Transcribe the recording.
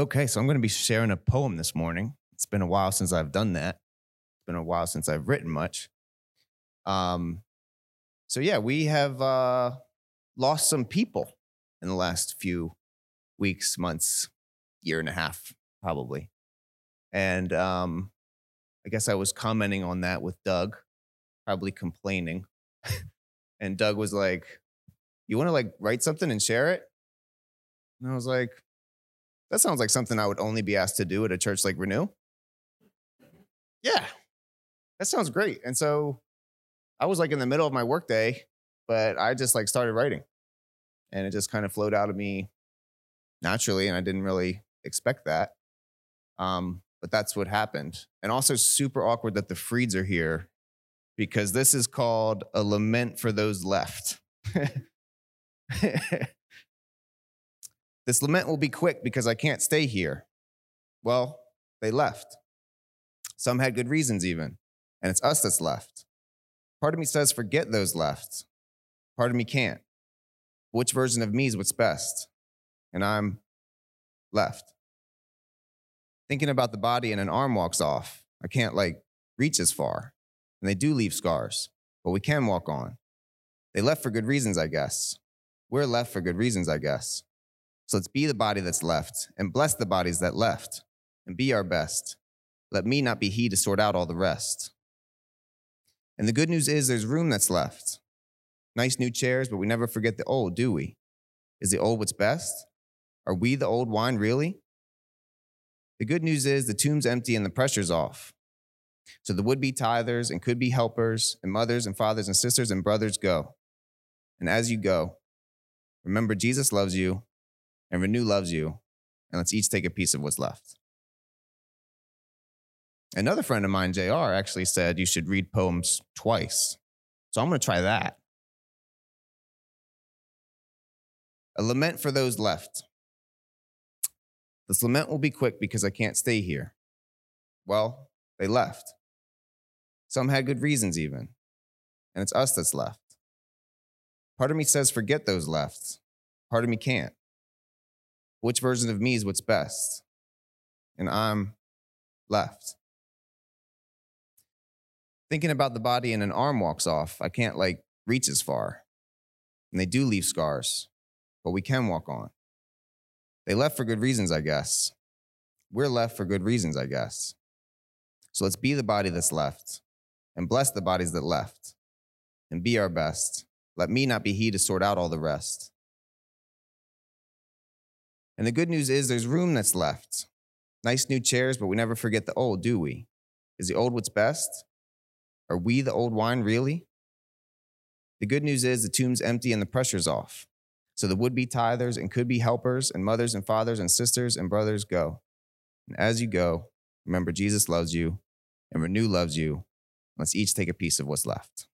Okay, so I'm going to be sharing a poem this morning. It's been a while since I've done that. It's been a while since I've written much. Um, so yeah, we have uh, lost some people in the last few weeks, months, year and a half, probably. And um, I guess I was commenting on that with Doug, probably complaining. and Doug was like, "You want to like write something and share it?" And I was like, that sounds like something I would only be asked to do at a church like Renew. Yeah, that sounds great. And so I was like in the middle of my workday, but I just like started writing and it just kind of flowed out of me naturally. And I didn't really expect that. Um, but that's what happened. And also super awkward that the Freeds are here because this is called a lament for those left. This lament will be quick because I can't stay here. Well, they left. Some had good reasons, even, and it's us that's left. Part of me says, forget those left. Part of me can't. Which version of me is what's best? And I'm left. Thinking about the body and an arm walks off. I can't, like, reach as far. And they do leave scars, but we can walk on. They left for good reasons, I guess. We're left for good reasons, I guess. So let's be the body that's left and bless the bodies that left and be our best. Let me not be he to sort out all the rest. And the good news is there's room that's left. Nice new chairs, but we never forget the old, do we? Is the old what's best? Are we the old wine, really? The good news is the tomb's empty and the pressure's off. So the would be tithers and could be helpers and mothers and fathers and sisters and brothers go. And as you go, remember Jesus loves you and Renew loves you, and let's each take a piece of what's left. Another friend of mine, JR, actually said you should read poems twice. So I'm going to try that. A lament for those left. This lament will be quick because I can't stay here. Well, they left. Some had good reasons, even. And it's us that's left. Part of me says, forget those left. Part of me can't. Which version of me is what's best? And I'm left. Thinking about the body and an arm walks off, I can't like reach as far. And they do leave scars, but we can walk on. They left for good reasons, I guess. We're left for good reasons, I guess. So let's be the body that's left and bless the bodies that left and be our best. Let me not be he to sort out all the rest. And the good news is there's room that's left. Nice new chairs, but we never forget the old, do we? Is the old what's best? Are we the old wine, really? The good news is the tomb's empty and the pressure's off. So the would be tithers and could be helpers and mothers and fathers and sisters and brothers go. And as you go, remember Jesus loves you and Renew loves you. Let's each take a piece of what's left.